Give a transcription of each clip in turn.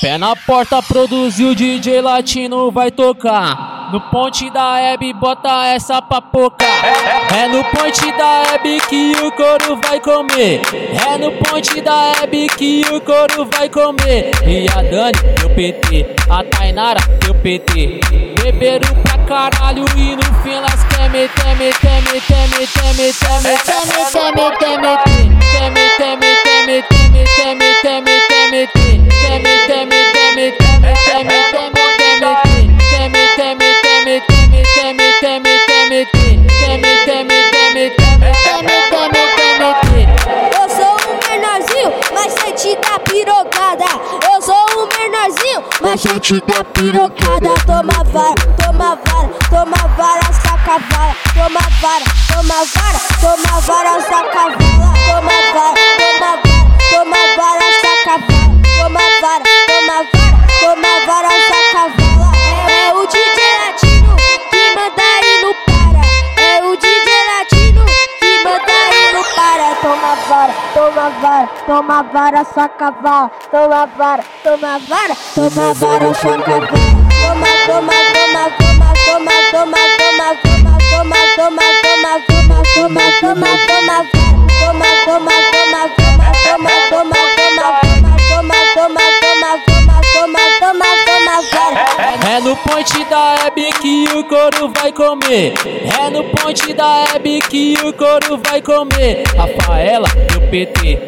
Pé na porta, produziu DJ Latino, vai tocar. No ponte da Hebe, bota essa papoca. É no ponte da Hebe que o couro vai comer. É no ponte da Hebe que o couro vai comer. E a Dani, meu PT. A Tainara, meu PT. Beberam pra caralho e no fim elas meter, meter, meter, meter, meter, meter, meter, meter, Eu sou um menorzinho, mas sente da pirocada. Eu sou um menorzinho, mas sente da pirocada. Toma vara, toma vara, toma vara, saca vara. Toma vara, toma vara, toma vara, vara, toma vara, saca vara. Toma vara, toma vara, toma vara, saca vara. Toma, toma, toma, toma, toma, toma, toma, toma, toma, toma, toma, toma, toma, toma, toma, vara. Toma, toma, toma, toma, toma, toma, toma, toma, toma, toma, toma, toma, toma, toma, toma, vara. É no ponte da Hebe que o couro vai comer. É no ponte da Hebe que o couro vai comer. Rafaela, meu PT.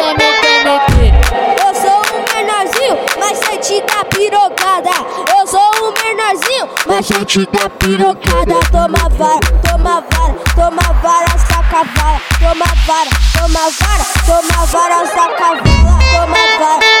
mas sente da pirocada. Toma vara, toma vara, toma vara, saca vara. Toma vara, toma vara, toma vara, saca vara, toma vara,